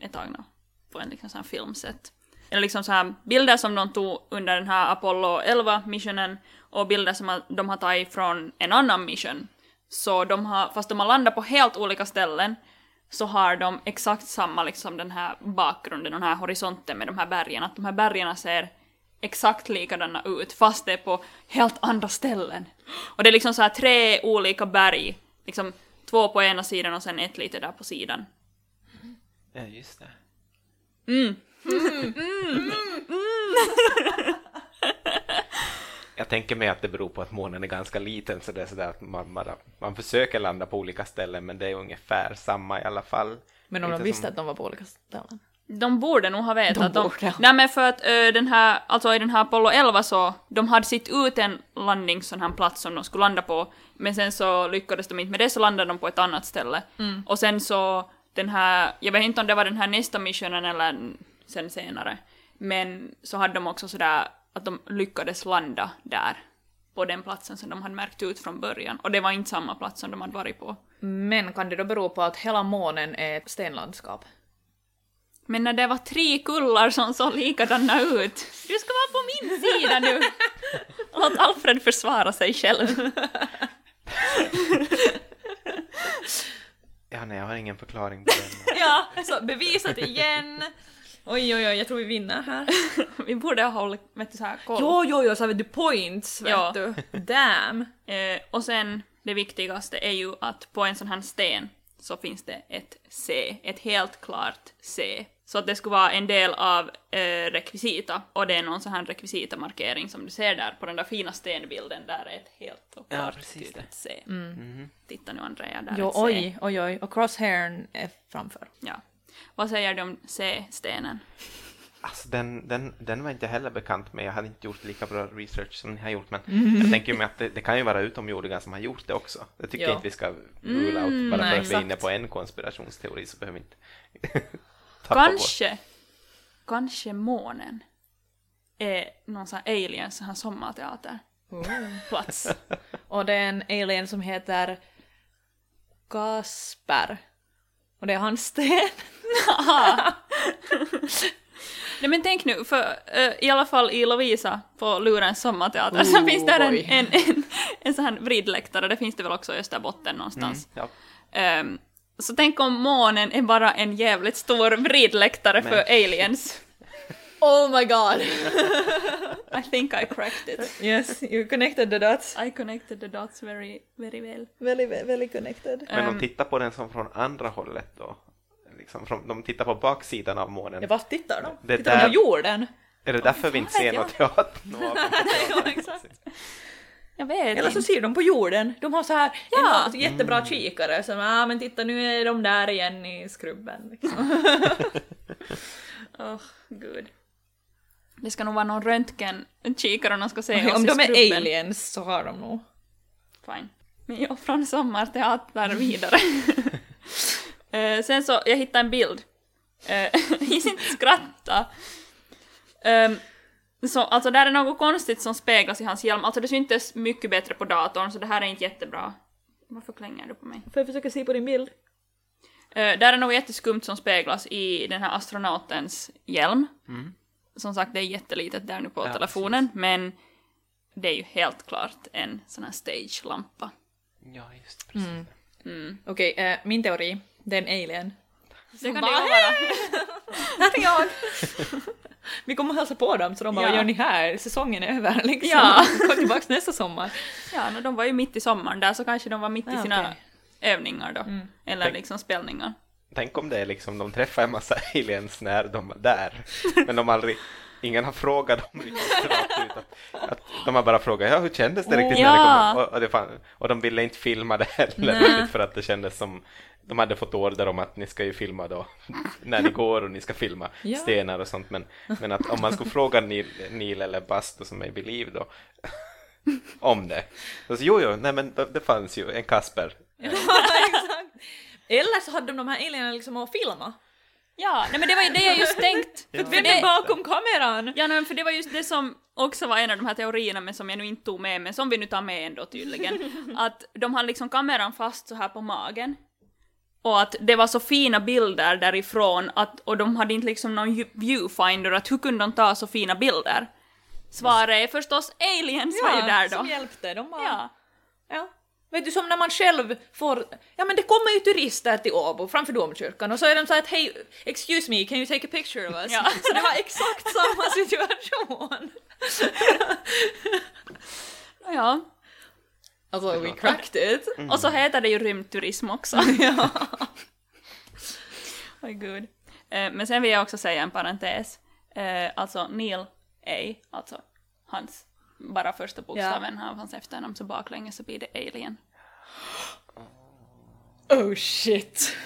A: är tagna på en liksom sån filmset. Eller liksom så här bilder som de tog under den här Apollo 11-missionen och bilder som de har tagit från en annan mission. Så de har, fast de har landat på helt olika ställen, så har de exakt samma liksom den här bakgrunden, den här horisonten med de här bergen. Att de här bergen ser exakt likadana ut fast det är på helt andra ställen. Och det är liksom så här tre olika berg, liksom två på ena sidan och sen ett lite där på sidan.
C: Ja, just det. *laughs* Jag tänker mig att det beror på att månen är ganska liten så det är sådär att man, bara, man försöker landa på olika ställen men det är ungefär samma i alla fall.
B: Men om de
C: Lite
B: visste
C: som-
B: att de var på olika ställen.
A: De borde nog ha vetat
B: De
A: att de... Nej men för att ö, den här, alltså i den här Apollo 11 så, de hade sitt ut en landnings sån här plats som de skulle landa på, men sen så lyckades de inte med det så landade de på ett annat ställe.
B: Mm.
A: Och sen så den här, jag vet inte om det var den här nästa missionen eller sen senare, men så hade de också sådär att de lyckades landa där, på den platsen som de hade märkt ut från början. Och det var inte samma plats som de hade varit på.
B: Men kan det då bero på att hela månen är ett stenlandskap?
A: Men när det var tre kullar som såg likadana ut. Du ska vara på min sida nu! *laughs* Låt Alfred försvara sig själv.
C: Ja, nej, jag har ingen förklaring på den.
B: Ja, så bevisat igen! Oj, oj, oj, jag tror vi vinner här. *laughs*
A: Vi borde ha hållit vet du, så här koll.
B: Jo, jo, jo, så har vi the points, vet
A: Ja.
B: du. Damn!
A: Eh, och sen, det viktigaste är ju att på en sån här sten så finns det ett C, ett helt klart C. Så att det skulle vara en del av eh, rekvisita, och det är någon sån här rekvisita-markering som du ser där på den där fina stenbilden, där är ett helt och
C: Ja,
A: klart
C: precis
A: tydligt. C.
C: Mhm.
A: Titta nu Andrea, där är
B: Jo,
A: ett C.
B: oj, oj, oj, och crosshairen är framför.
A: Ja. Vad säger du om C-stenen?
C: Alltså den, den, den var inte heller bekant med. Jag hade inte gjort lika bra research som ni har gjort. Men
B: Mm.
C: jag tänker mig att det, det kan ju vara utomjordingar som har gjort det också. Jag tycker
B: Ja.
C: inte vi ska rule out bara
B: nej,
C: för att vi är inne
B: exakt.
C: på en konspirationsteori så behöver vi inte *laughs* tappa
A: Kanske, kanske månen är någon sån här aliens sån här sommarteaterplats. *laughs*
B: Och det är en alien som heter Kasper. Och det är hans sten. *laughs*
A: Nej men tänk nu, för eh, i alla fall i Lovisa på Lurens sommarteater
B: Oh,
A: så finns där en, en, en, en sån här vridläktare, det finns det väl också i Österbotten någonstans.
C: Ja.
A: Ehm, så tänk om månen är bara en jävligt stor vridläktare för aliens.
B: Oh my god! *laughs*
A: I think I cracked it.
B: yes, you connected the dots.
A: I connected the dots very, very well.
B: Väldigt, väldigt connected.
C: Men de tittar på den som från andra hållet då. Liksom från, de tittar på baksidan av månen.
B: Jag bara tittar då.
C: Det
B: tittar de
C: där-
B: på jorden?
C: Är det därför vi inte ser
A: vet
C: något teater? *laughs*
B: Ja.
A: Jag vet
B: Eller så
A: inte.
B: ser de på jorden. De har så här
A: Ja.
B: en jättebra kikare som ja ah, men titta nu är de där igen i skrubben. Liksom.
A: Åh, gud. Det ska nog vara någon röntgenkikare de ska se oss
B: Om
A: i
B: de är
A: skrubben.
B: aliens så har de nog.
A: Fine. Men jag från sommarteater vidare. *laughs* Eh, sen så, jag hittade en bild Eh, *laughs* inte skratta. Um, så, alltså där är något konstigt som speglas i hans hjälm. Alltså det syntes mycket bättre på datorn så det här är inte jättebra. Varför klänger du på mig?
B: Får jag försöka se på din bild?
A: Eh, där är något jätteskumt som speglas i den här astronautens hjälm. Som sagt, det är jättelitet där nu på
C: Ja,
A: telefonen, men det är ju helt klart en sån här stage-lampa.
C: Ja, just precis.
B: Okej, eh, min teori, det är en alien.
A: Det kan det
B: bara,
A: ju vara.
B: Här *laughs* är jag! *laughs* Vi kommer hälsa på dem så de bara
A: Ja.
B: vad gör ni här? Säsongen är över *laughs* liksom.
A: Ja.
B: Kom tillbaks nästa sommar.
A: Ja, no, de var ju mitt i sommaren där, så kanske de var mitt i
B: Ja,
A: sina
B: okej.
A: övningar då. Eller
C: Tänk-
A: liksom spelningar.
C: Tänk om det är liksom, de träffar en massa *laughs* aliens när de var där, men de aldrig, ingen har frågat dem riktigt rakt ut. Att, att de har bara frågat, ja hur kändes det riktigt när det
A: Ja.
C: kom? Och, och, det fan, och de ville inte filma det heller riktigt för att det kändes som, de hade fått order om att ni ska ju filma då *laughs* när ni går och ni ska filma
B: Ja.
C: stenar och sånt, men, men att om man skulle fråga Neil, Neil eller Basto som är vid liv då, *laughs* om det. Så, jo, jo, nej men det, det fanns ju en Kasper.
B: Exakt. Eller så hade de de här alienerna liksom att filma.
A: Ja, nej men det var ju det jag just tänkt. *laughs*
C: Ja.
A: För
B: Vem
A: det,
B: är bakom kameran?
A: ja, nej, men för det var just det som också var en av de här teorierna men som jag nu inte tog med, men som vi nu tar med ändå tydligen. *laughs* att de har liksom kameran fast så här på magen. Och att det var så fina bilder därifrån att, och de hade inte liksom någon viewfinder, att hur kunde de ta så fina bilder? Svaret är förstås aliens var ju där då.
B: som hjälpte. De bara,
A: Ja.
B: ja. Vet du som när man själv får, ja men det kommer ju turister till Åbo framför domkyrkan och så är de så att hej, excuse me, can you take a picture of us?
A: Ja.
B: Så det var exakt samma situation. *laughs*
A: ja.
B: Alltså we cracked it.
A: Och så heter det ju rymdturism också. *laughs*
B: ja. *laughs*
A: Oj gud. Eh, men sen vill jag också säga en parentes. Eh, alltså Neil A, alltså hans, bara första bokstaven av hans efternamn så baklänges så blir det Alien.
B: Oh shit.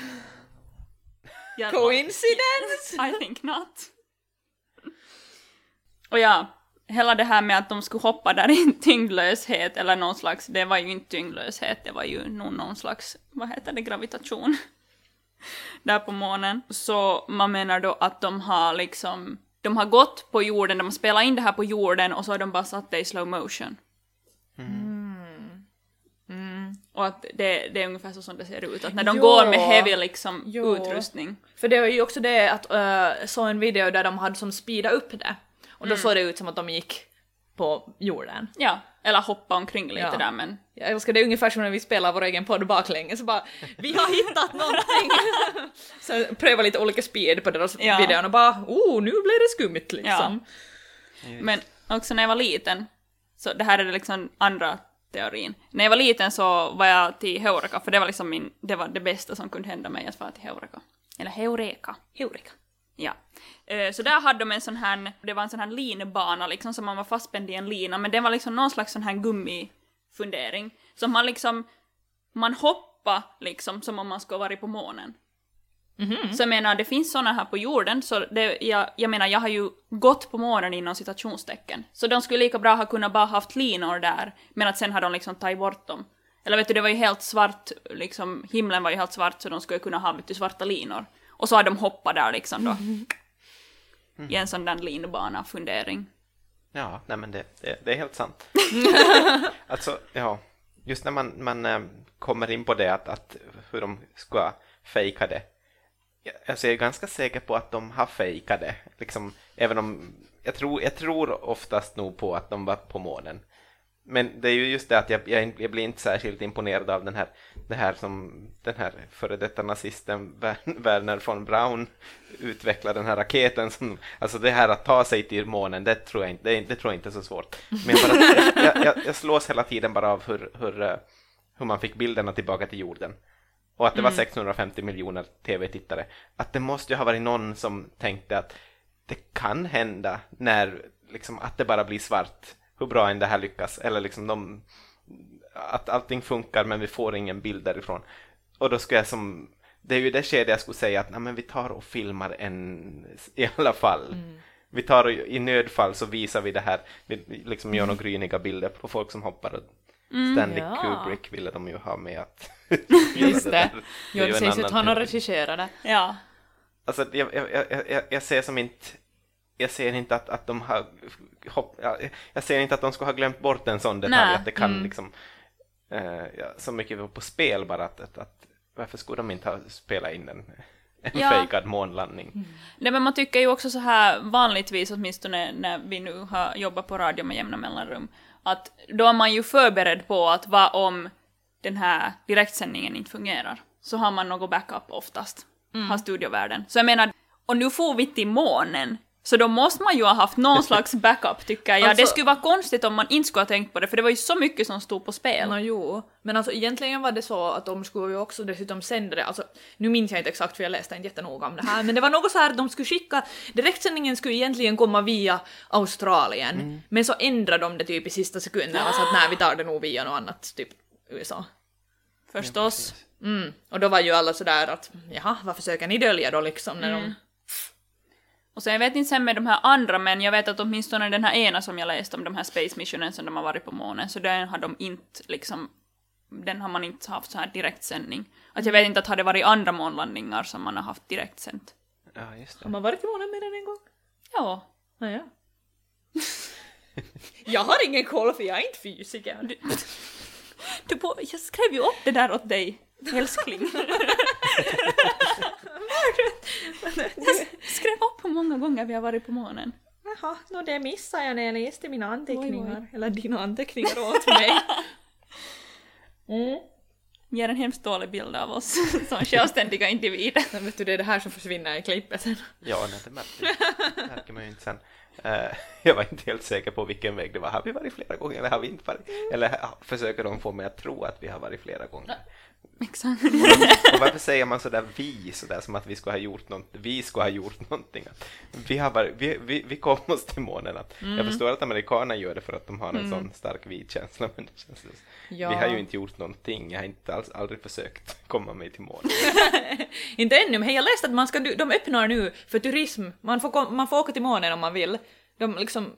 B: Coincidence?
A: I think not. Och ja, hela det här med att de skulle hoppa där i en tyngdlöshet eller någon slags, det var ju inte tyngdlöshet, det var ju nog någon slags, vad heter det, gravitation. där på månen. Så man menar då att de har liksom, de har gått på jorden, de har spelat in det här på jorden och så har de bara satt det i slow motion. Och att det, det är ungefär så som det ser ut, att när de
B: Jo.
A: går med heavy liksom
B: Jo.
A: utrustning.
B: För det var ju också det att uh, såg en video där de hade som speedat upp det. Och då
A: Mm.
B: såg det ut som att de gick på jorden.
A: Ja, eller hoppa omkring lite
B: Ja.
A: där men
B: Jag älskar det är ungefär som när vi spelar vår egen podd baklänges, så bara vi har hittat någonting! *laughs* så pröva lite olika speed på deras
A: Ja.
B: videon och bara oh nu blev det skumt liksom.
A: Men också när jag var liten, så det här är liksom andra teorin. När jag var liten så var jag till Heureka, för det var liksom min, det var det bästa som kunde hända mig att vara till Heureka. Eller Heureka. Heureka. Ja. Eh, Så där hade de en sån här, det var en sån här linbana liksom som man var fastspänd i en lina, men det var liksom någon slags sån här gummifundering. Så man liksom, man hoppade liksom som om man skulle varit på månen. Så jag menar, det finns såna här på jorden, så det, jag, jag menar, jag har ju gått på månen inom citationstecken. Så de skulle lika bra ha kunnat bara haft linor där, men att sen har de liksom tagit bort dem. Eller vet du, det var ju helt svart, liksom, himlen var ju helt svart så de skulle kunna ha vet du, svarta linor. Och så har de hoppat där liksom då. *laughs* I en sån där linbana fundering.
C: Ja, nej men det, det, det är helt sant. *laughs* alltså, ja, just när man, man eh, kommer in på det att, att hur de ska fejka det. Jag- Alltså jag är ganska säker på att de har fejkat det. Liksom, även om jag tror, jag tror oftast nog på att de var på månen. Men det är ju just det att jag, jag, jag blir inte särskilt imponerad av den här, det här som den här före detta nazisten Wer- Werner von Braun utvecklar den här raketen som, alltså det här att ta sig till månen, det tror jag inte, det, är- det tror jag inte är så svårt. Men jag, bara, jag, jag, jag slås hela tiden bara av hur, hur, eh, hur man fick bilderna tillbaka till jorden. Och att det var 650 miljoner tv-tittare. Att det måste ju ha varit någon som tänkte att det kan hända när liksom att det bara blir svart. Hur bra än det här lyckas. Eller liksom de, att allting funkar men vi får ingen bild därifrån. Och då ska jag som, det är ju det skedet jag skulle säga att nej, men vi tar och filmar en *laughs* i alla fall. Vi tar och i nödfall så visar vi det här, vi liksom gör några gryniga bilder på folk som hoppar. Och Stanley
B: Ja.
C: Kubrick ville de ju ha med att *laughs* *laughs*
B: Just det. det
C: en
B: sägs ju att han har regisserat det.
A: Ja.
C: Alltså, jag, jag, jag, jag, jag ser som inte jag ser inte att, att de har hopp, jag, ser inte att de skulle ha glömt bort en sån detalj
A: Nej,
C: att det kan
B: mm.
C: liksom eh, ja, så mycket på spel bara att, att, att varför skulle de inte ha spelat in en, en
A: Ja.
C: fejkad månlandning?
A: Nej men man tycker ju också så här vanligtvis åtminstone när vi nu har jobbat på radio med jämna mellanrum att då är man ju förberedd på att vad om den här direktsändningen inte fungerar så har man något backup oftast, har studiovärlden. Så jag menar, och nu får vi till månen så då måste man ju ha haft någon *laughs* slags backup tycker jag.
B: Alltså-
A: det skulle vara konstigt om man inte skulle ha tänkt på det för det var ju så mycket som stod på spel.
B: Nå jo, men alltså egentligen var det så att de skulle ju också dessutom sända det, alltså nu minns jag inte exakt för jag läste inte jättenoga om det här, men det var något så här att de skulle skicka, direktsändningen skulle egentligen komma via Australien, men så ändrade de det typ i sista sekunden och sa att nej vi tar det nog via något annat, typ USA.
A: Förstås.
B: Mm. Och då var ju alla sådär att jaha, vad försöker ni dölja då liksom när de...
A: Och sen jag vet inte sen med de här andra, men jag vet att åtminstone den här ena som jag läste om, de här Space Missionen som de har varit på månen, så den har de inte liksom, den har man inte haft så här direktsändning. Att jag vet inte att har det varit andra månlandningar som man har haft direktsänt.
C: Ja, just
B: Har
C: det.
B: man varit i månen mer än en gång?
A: Ja.
B: Naja. *laughs* jag har ingen koll för jag är inte fysiker.
A: Du, *laughs* du på, jag skrev ju upp det där åt dig, älskling. *laughs* skrev upp hur många gånger vi har varit på månen.
B: Jaha, nå det missade jag när jag läste mina anteckningar.
A: Oj,
B: Eller dina anteckningar åt mig. *laughs* Mm.
A: Ger en hemskt dålig bild av oss *laughs* som självständiga individer.
B: Men vet du, det är det här som försvinner i klippet sen.
C: Ja, nej, det märker, märker man ju inte sen. Eh, jag var inte helt säker på vilken väg det var. Har vi varit flera gånger eller har vi inte varit? Eller försöker de få mig att tro att vi har varit flera gånger?
A: Exakt. *laughs*
C: Och varför säger man sådär vi, sådär som att vi skulle ha gjort något, vi skulle ha gjort någonting? Vi, har varit, vi, vi, vi kom oss till månen. Att Jag förstår att amerikanerna gör det för att de har en sån stark vi-känsla, men det känns,
B: Ja.
C: vi har ju inte gjort någonting. Jag har inte alls, aldrig försökt komma mig till månen. *laughs*
B: Inte ännu, men jag läste att man ska, de öppnar nu för turism. Man får, man får åka till månen om man vill. De liksom,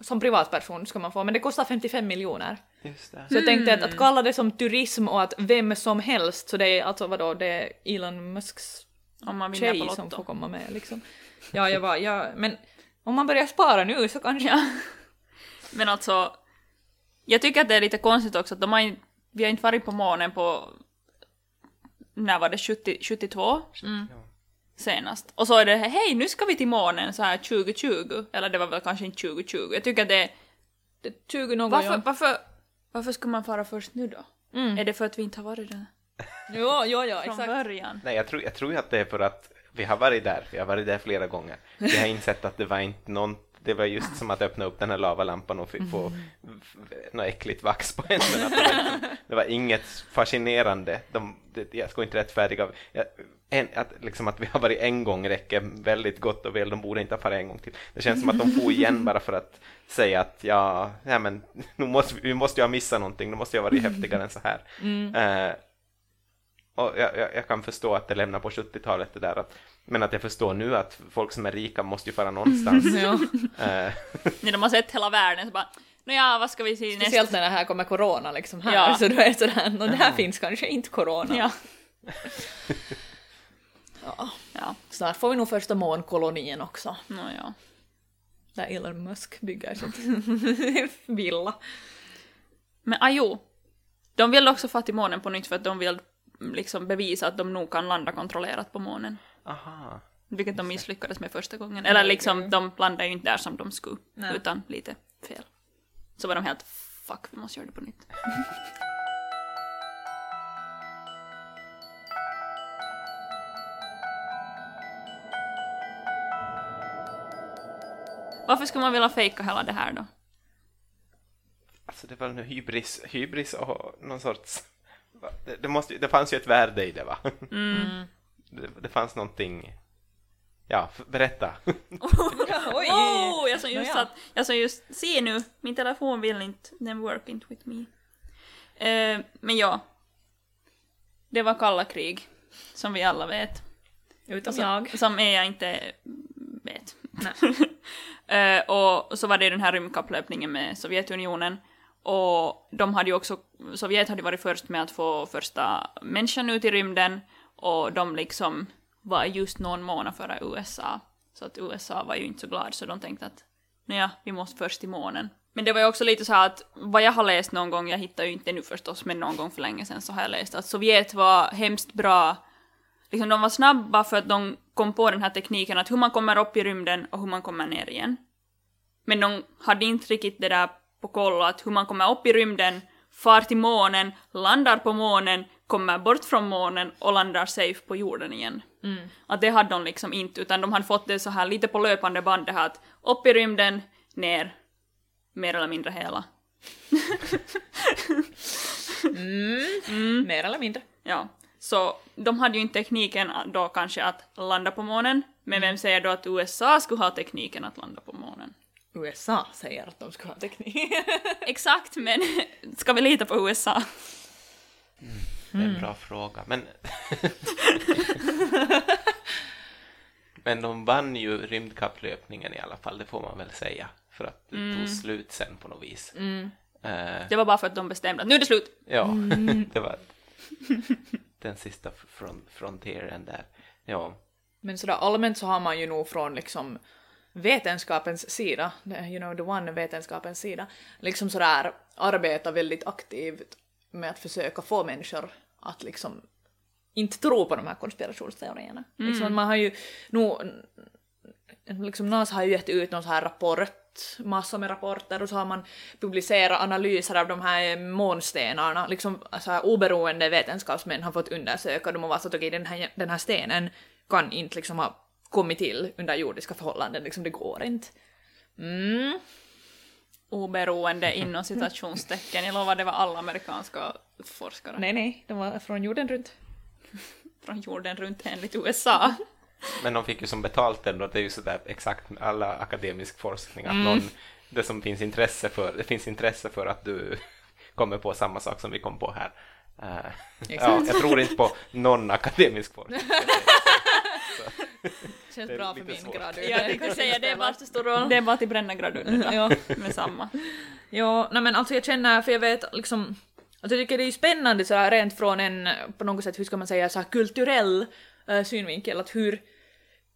B: som privatperson ska man få, men det kostar 55 miljoner.
C: Just det.
B: Så jag tänkte att, att kalla det som turism och att vem som helst, så det är alltså vadå, det är Elon Musks
A: Om man
B: tjej
A: på
B: som får komma med liksom. Ja, jag var, ja, men om man börjar spara nu så kanske...
A: Ja. *laughs* Men alltså, jag tycker att det är lite konstigt också att de har vi har inte varit på månen på, när var det, 70, 72? Senast. Och så är det hej nu ska vi till månen så här 2020, eller det var väl kanske inte 2020. Jag tycker att Det är
B: 20 någon
A: varför,
B: gång.
A: varför, varför ska man fara först nu då?
B: Mm.
A: Är det för att vi inte har varit där *laughs*
B: jo, ja,
A: från
B: exakt.
A: början?
C: Nej, jag tror, jag tror att det är för att vi har varit där, vi har varit där flera gånger. Vi har insett att det var inte någon, det var just som att öppna upp den här lavalampan och få f- något äckligt vax på händerna. Det var, det var inget fascinerande. De, det, jag ska inte rättfärdiga, jag, en, att, liksom att vi har varit en gång räcker väldigt gott och väl, de borde inte ha farit en gång till. Det känns som att de får igen bara för att säga att ja, ja men nu måste, vi vi måste ju ha missat någonting, nu måste jag ha varit häftigare än så här. Eh, och jag, jag, jag kan förstå att det lämnar på 70-talet det där, att, men att jag förstår nu att folk som är rika måste ju fara någonstans. *laughs*
B: Ja.
C: Eh,
A: När de har sett hela världen så bara, nåja vad ska vi se nästa?
B: Speciellt när det här kommer corona liksom här,
A: Ja.
B: så då är det sådär, och det här finns kanske inte corona.
A: Ja. *laughs* *laughs*
B: Ja.
A: Ja,
B: Snart får vi nog första månkolonien också,
A: nåja.
B: där Elon Musk bygger sitt *laughs* villa.
A: Men ajo, de vill också få till månen på nytt för att de vill mm, liksom bevisa att de nog kan landa kontrollerat på månen.
C: aha.
A: Vilket de misslyckades med första gången. Eller liksom, de landade ju inte där som de skulle,
B: Nej.
A: utan lite fel. Så var de helt fuck, vi måste göra det på nytt. *laughs* Varför skulle man vilja fejka hela det här då?
C: Alltså det var nu hybris, hybris och någon sorts... Det, det, måste, det fanns ju ett värde i det va? *laughs* Det, det fanns någonting... Ja, berätta. *laughs* *laughs*
B: Oj!
A: Oh, jag som just satt, jag som just, se nu, min telefon vill inte, den work inte with me. Eh, men ja, det var kalla krig, som vi alla vet.
B: Utom
A: Som-
B: jag.
A: Som jag inte vet. Eh, Eh, och så var det den här rymdkapplöpningen med Sovjetunionen. Och de hade ju också, Sovjet hade varit först med att få första människan ut i rymden. Och de liksom var just någon månad före USA. Så att USA var ju inte så glad så de tänkte att ja, vi måste först till månen. Men det var ju också lite så här att vad jag har läst någon gång, jag hittar ju inte nu förstås, men någon gång för länge sedan så har jag läst att Sovjet var hemskt bra, liksom de var snabba för att de kom på den här tekniken att hur man kommer upp i rymden och hur man kommer ner igen. Men de hade inte riktigt det där på koll att hur man kommer upp i rymden, far till månen, landar på månen, kommer bort från månen och landar safe på jorden igen. Att det hade de liksom inte, utan de hade fått det så här lite på löpande band det här att upp i rymden, ner, mer eller mindre hela. *laughs*
B: Mer eller mindre.
A: Ja. Så de hade ju inte tekniken då kanske att landa på månen, men vem säger då att USA skulle ha tekniken att landa på månen?
B: USA säger att de ska ha teknik. *laughs*
A: Exakt, men *laughs* ska vi lita på USA?
C: Det är en bra fråga. Men... *laughs* Men de vann ju rymdkapplöpningen i alla fall, det får man väl säga. För att det tog slut sen på något vis. Eh,
A: Det var bara för att de bestämde att nu är det slut!
C: ja, det var den sista fron frontieren där. Ja,
B: Men sådär allmänt så har man ju nog från liksom vetenskapens sida, you know the one vetenskapens sida, liksom sådär arbeta väldigt aktivt med att försöka få människor att liksom inte tro på de här konspirationsteorierna. Liksom att man har ju nog, liksom NASA har ju gett ut någon så här rapport, massor med rapporter och så har man publicerat analyser av de här månstenarna, liksom så här oberoende vetenskapsmän har fått undersöka dem och varit så att okej den här, den här stenen kan inte liksom ha kommit till under jordiska förhållanden, liksom det går inte. Mm.
A: Oberoende inom citationstecken, jag lovar det var alla amerikanska forskare
B: Nej, nej, de var från jorden runt.
A: från jorden runt enligt USA.
C: Men de fick ju som betalt ändå, det är ju sådär exakt med alla akademisk forskning, att någon, det som finns intresse för, det finns intresse för att du *laughs* kommer på samma sak som vi kom på här. Eh, ja, jag tror inte på någon akademisk forskning. *laughs*
B: Känns
C: Det är
B: bra för min
C: svårt.
B: grad.
A: Ja, jag kan säga det är bara,
B: stor roll.
A: det är bara till bränna graduerna
B: Ja.
A: med samma.
B: Ja, nej men alltså jag känner, för jag vet liksom, alltså jag tycker det är ju spännande så här rent från en, på något sätt, hur ska man säga, så här kulturell uh, synvinkel, att hur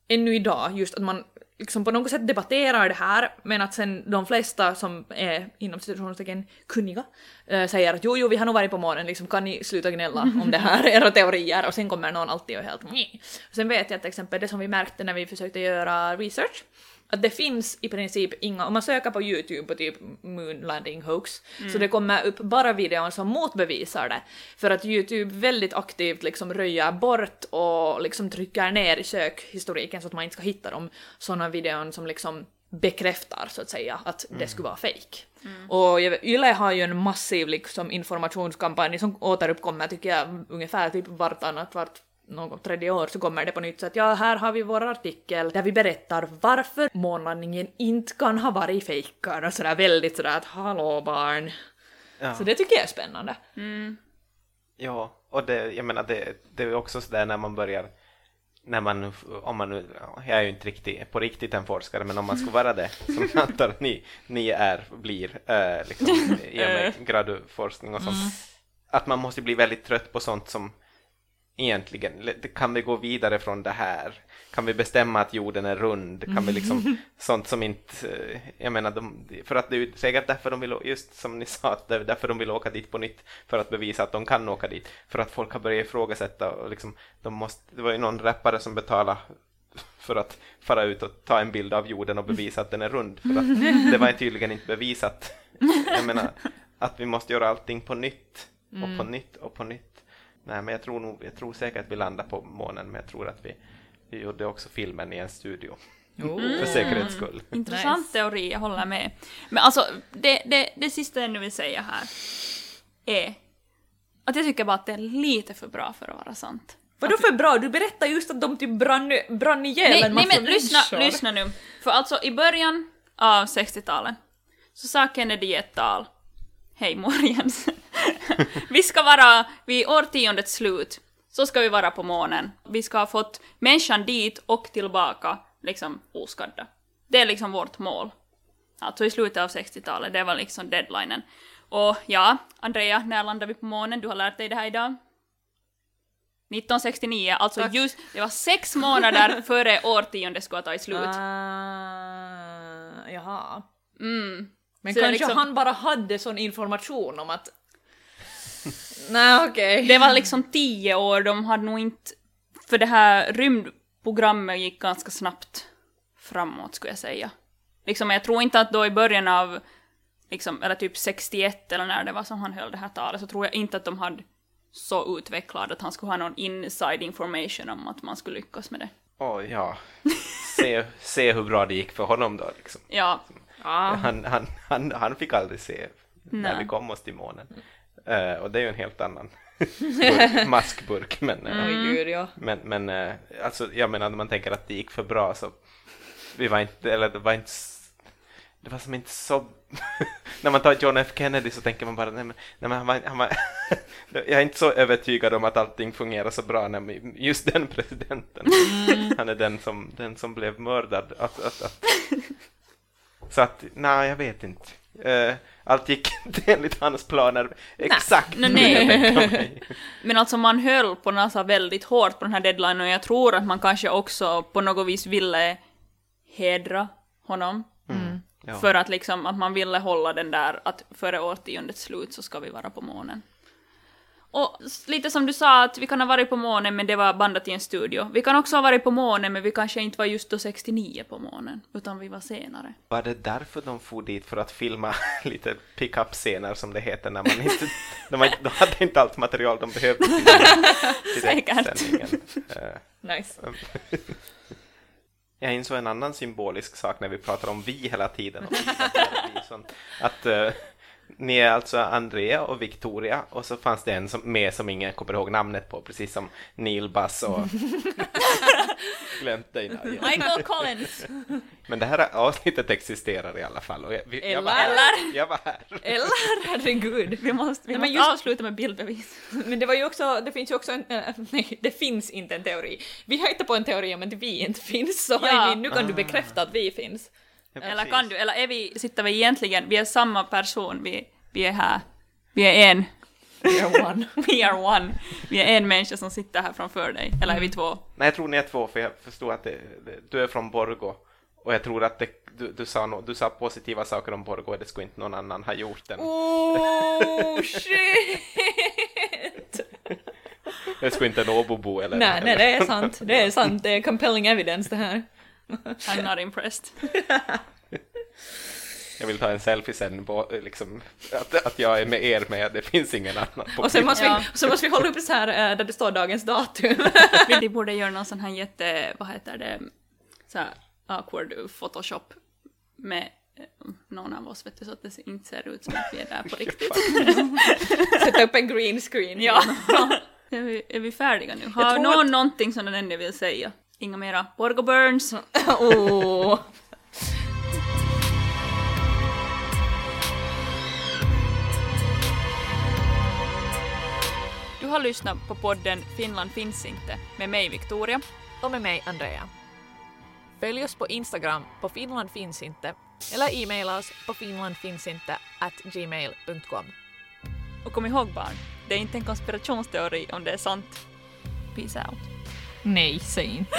B: ännu idag just att man liksom på något sätt debatterar det här, men att sen de flesta som är inom citationstecken kunniga eh, säger att jo, jo, vi har nog varit på månen, liksom kan ni sluta gnälla om det här, *laughs* era teorier, och sen kommer någon alltid och helt Meh. Sen vet jag till exempel det som vi märkte när vi försökte göra research, att det finns i princip inga, om man söker på YouTube på typ moon landing hoax, så det kommer upp bara videon som motbevisar det. För att YouTube väldigt aktivt liksom röjer bort och liksom trycker ner i sökhistoriken så att man inte ska hitta de sådana videon som liksom bekräftar så att säga att det skulle vara fake. Och jag vet, Yle har ju en massiv liksom informationskampanj som återuppkommer tycker jag ungefär typ vartannat, vart något tredje år så kommer det på nytt så att ja, här har vi vår artikel där vi berättar varför månlandningen inte kan ha varit fejkad och sådär väldigt sådär att hallå barn.
C: Ja.
B: Så det tycker jag är spännande.
C: Ja, och det, jag menar det, det är också sådär när man börjar när man, om man nu, ja, jag är ju inte riktigt, på riktigt en forskare, men om man skulle *laughs* vara det, som jag antar att ni, ni är, blir, äh, liksom, i och med *laughs* graduforskning och sånt, att man måste bli väldigt trött på sånt som egentligen, kan vi gå vidare från det här? Kan vi bestämma att jorden är rund? Kan vi liksom, *laughs* sånt som inte, eh, jag menar, de, för att det är säkert därför de vill, just som ni *laughs* sa, att det är därför de vill åka dit på nytt, för att bevisa att de kan åka dit, för att folk har börjat ifrågasätta och liksom, de måste, det var ju någon rappare som betalade *laughs* för att fara ut och ta en bild av jorden och bevisa att den är rund, för att det var tydligen inte bevisat. Jag menar, att vi måste göra allting på nytt, och på nytt, och på nytt. Nej, men jag tror, nog, jag tror säkert att vi landar på månen, men jag tror att vi, vi gjorde också filmen i en studio. *laughs* För säkerhets skull.
A: Intressant
B: Nice.
A: teori, jag håller med. Men alltså, det, det, det sista jag nu vill säga här är att jag tycker bara att det är lite för bra för att vara sant.
B: Vadå för bra? Du berättar just att de typ brann, brann ihjäl
A: Nej,
B: en
A: nej
B: massa
A: men lyssna, lyssna nu. För alltså i början av 60-talet så sa Kennedy ett tal Hej Morjens. *laughs* vi ska vara vid årtiondets slut så ska vi vara på månen. Vi ska ha fått människan dit och tillbaka liksom oskadda. Det är liksom vårt mål. Alltså i slutet av 60-talet, det var liksom deadlinen. Och ja, Andrea, när landar vi på månen? Du har lärt dig det här idag? 1969, alltså
B: Tack.
A: just, det var sex månader *laughs* före årtiondet skulle ha tagit slut.
B: Ah, jaha.
A: Mm.
B: Men
A: Så
B: kanske
A: liksom-
B: han bara hade sån information om att... Nej okej.
A: Det var liksom tio år, de hade nog inte... För det här rymdprogrammet gick ganska snabbt framåt skulle jag säga. Liksom, jag tror inte att då i början av, liksom, eller typ 61 eller när det var som han höll det här talet, så tror jag inte att de hade så utvecklad att han skulle ha någon inside information om att man skulle lyckas med det.
C: Åh ja, se, se hur bra det gick för honom då liksom.
A: Ja,
B: Ah.
C: Han, han, han, han fick aldrig se när
A: Nej.
C: vi kom oss till månen. Eh, och det är ju en helt annan *laughs* burk, maskburk. Men, eh,
B: ja.
C: men, men eh, alltså, jag menar när man tänker att det gick för bra så vi var inte, eller det var inte det var som inte så *laughs* när man tar John F Kennedy så tänker man bara nej men, nej, men han var, han var *laughs* jag är inte så övertygad om att allting fungerar så bra när just den presidenten han är den som, den som blev mördad att, att, att. så att nej jag vet inte Eh, allt gick *laughs* inte enligt hans planer exakt
A: Nej, nej. *laughs* Men alltså man höll på NASA väldigt hårt på den här deadline och jag tror att man kanske också på något vis ville hedra honom.
C: Ja.
A: För att liksom att man ville hålla den där att före årtiondets slut så ska vi vara på månen. Och lite som du sa att vi kan ha varit på månen men det var bandat i en studio. Vi kan också ha varit på månen men vi kanske inte var just då 69 på månen utan vi var senare.
C: Var det därför de for dit för att filma *laughs* lite pick-up-scener som det heter när man inte, *laughs* när man, de hade inte allt material de behövde till, *laughs* till
A: Säkert.
C: Eh,
B: Nice.
C: Jag insåg en annan symbolisk sak när vi pratar om vi hela tiden. Sånt, att eh, ni är alltså Andrea och Victoria och så fanns det en som, med som ingen kommer ihåg namnet på, precis som Neil Bass och *laughs* glömt dig. Nadia.
A: Michael Collins!
C: Men det här avsnittet existerar i alla fall. Och jag, vi, jag, var,
B: Eller?
C: här. jag var här.
B: Eller herregud.
A: Vi måste, vi
B: Nej,
A: måste
B: just-
A: avsluta med bildbevis.
B: Men det var ju också, det finns ju också en, äh, nej, det finns inte en teori. Vi har hittat på en teori om att vi inte finns, så
A: Ja.
B: Amy, nu kan du bekräfta att vi finns.
C: Ja,
A: Eller kan du, eller är vi, sitter vi egentligen, vi är samma person, vi, vi är här. Vi är en.
B: You're one. *laughs*
A: We are one. Vi är en människa som sitter här framför dig. Eller är vi två?
C: Nej, jag tror ni är två, för jag förstod att det, det, du är från Borgo. Och jag tror att det, du, du, sa no, du sa positiva saker om Borgo och det skulle inte någon annan ha gjort än.
B: Oh *laughs* shit!
C: Det skulle inte en Åbobo eller...
B: nej, nej, det är sant. Det är sant. Det är compelling evidence det här.
A: I'm not impressed. *laughs*
C: Jag vill ta en selfie sen på liksom, att, att jag är med er med, det finns ingen annan på
B: Och sen måste,
A: Ja.
B: vi, så måste vi hålla upp så här eh, där det står dagens datum. *laughs*
A: Vi borde göra någon sån här jätte, vad heter det, så här awkward photoshop med eh, någon av oss vet du, så att det inte ser ut som att vi är där på riktigt. *laughs*
B: Sätta upp en green screen.
A: Ja. är, vi, är vi färdiga nu? Har någon
B: att-
A: någonting som den ännu vill säga? Inga mera Borgo Burns? *laughs*
B: oh.
A: Du har lyssnat på podden Finland finns inte med mig Victoria.
D: Och med mig Andrea. Följ oss på Instagram på Finland finns inte eller e-maila oss på finlandfinsinte at gmail.com.
A: Och kom ihåg barn, det är inte en konspirationsteori om det är sant. Peace out.
B: Nej, säg inte.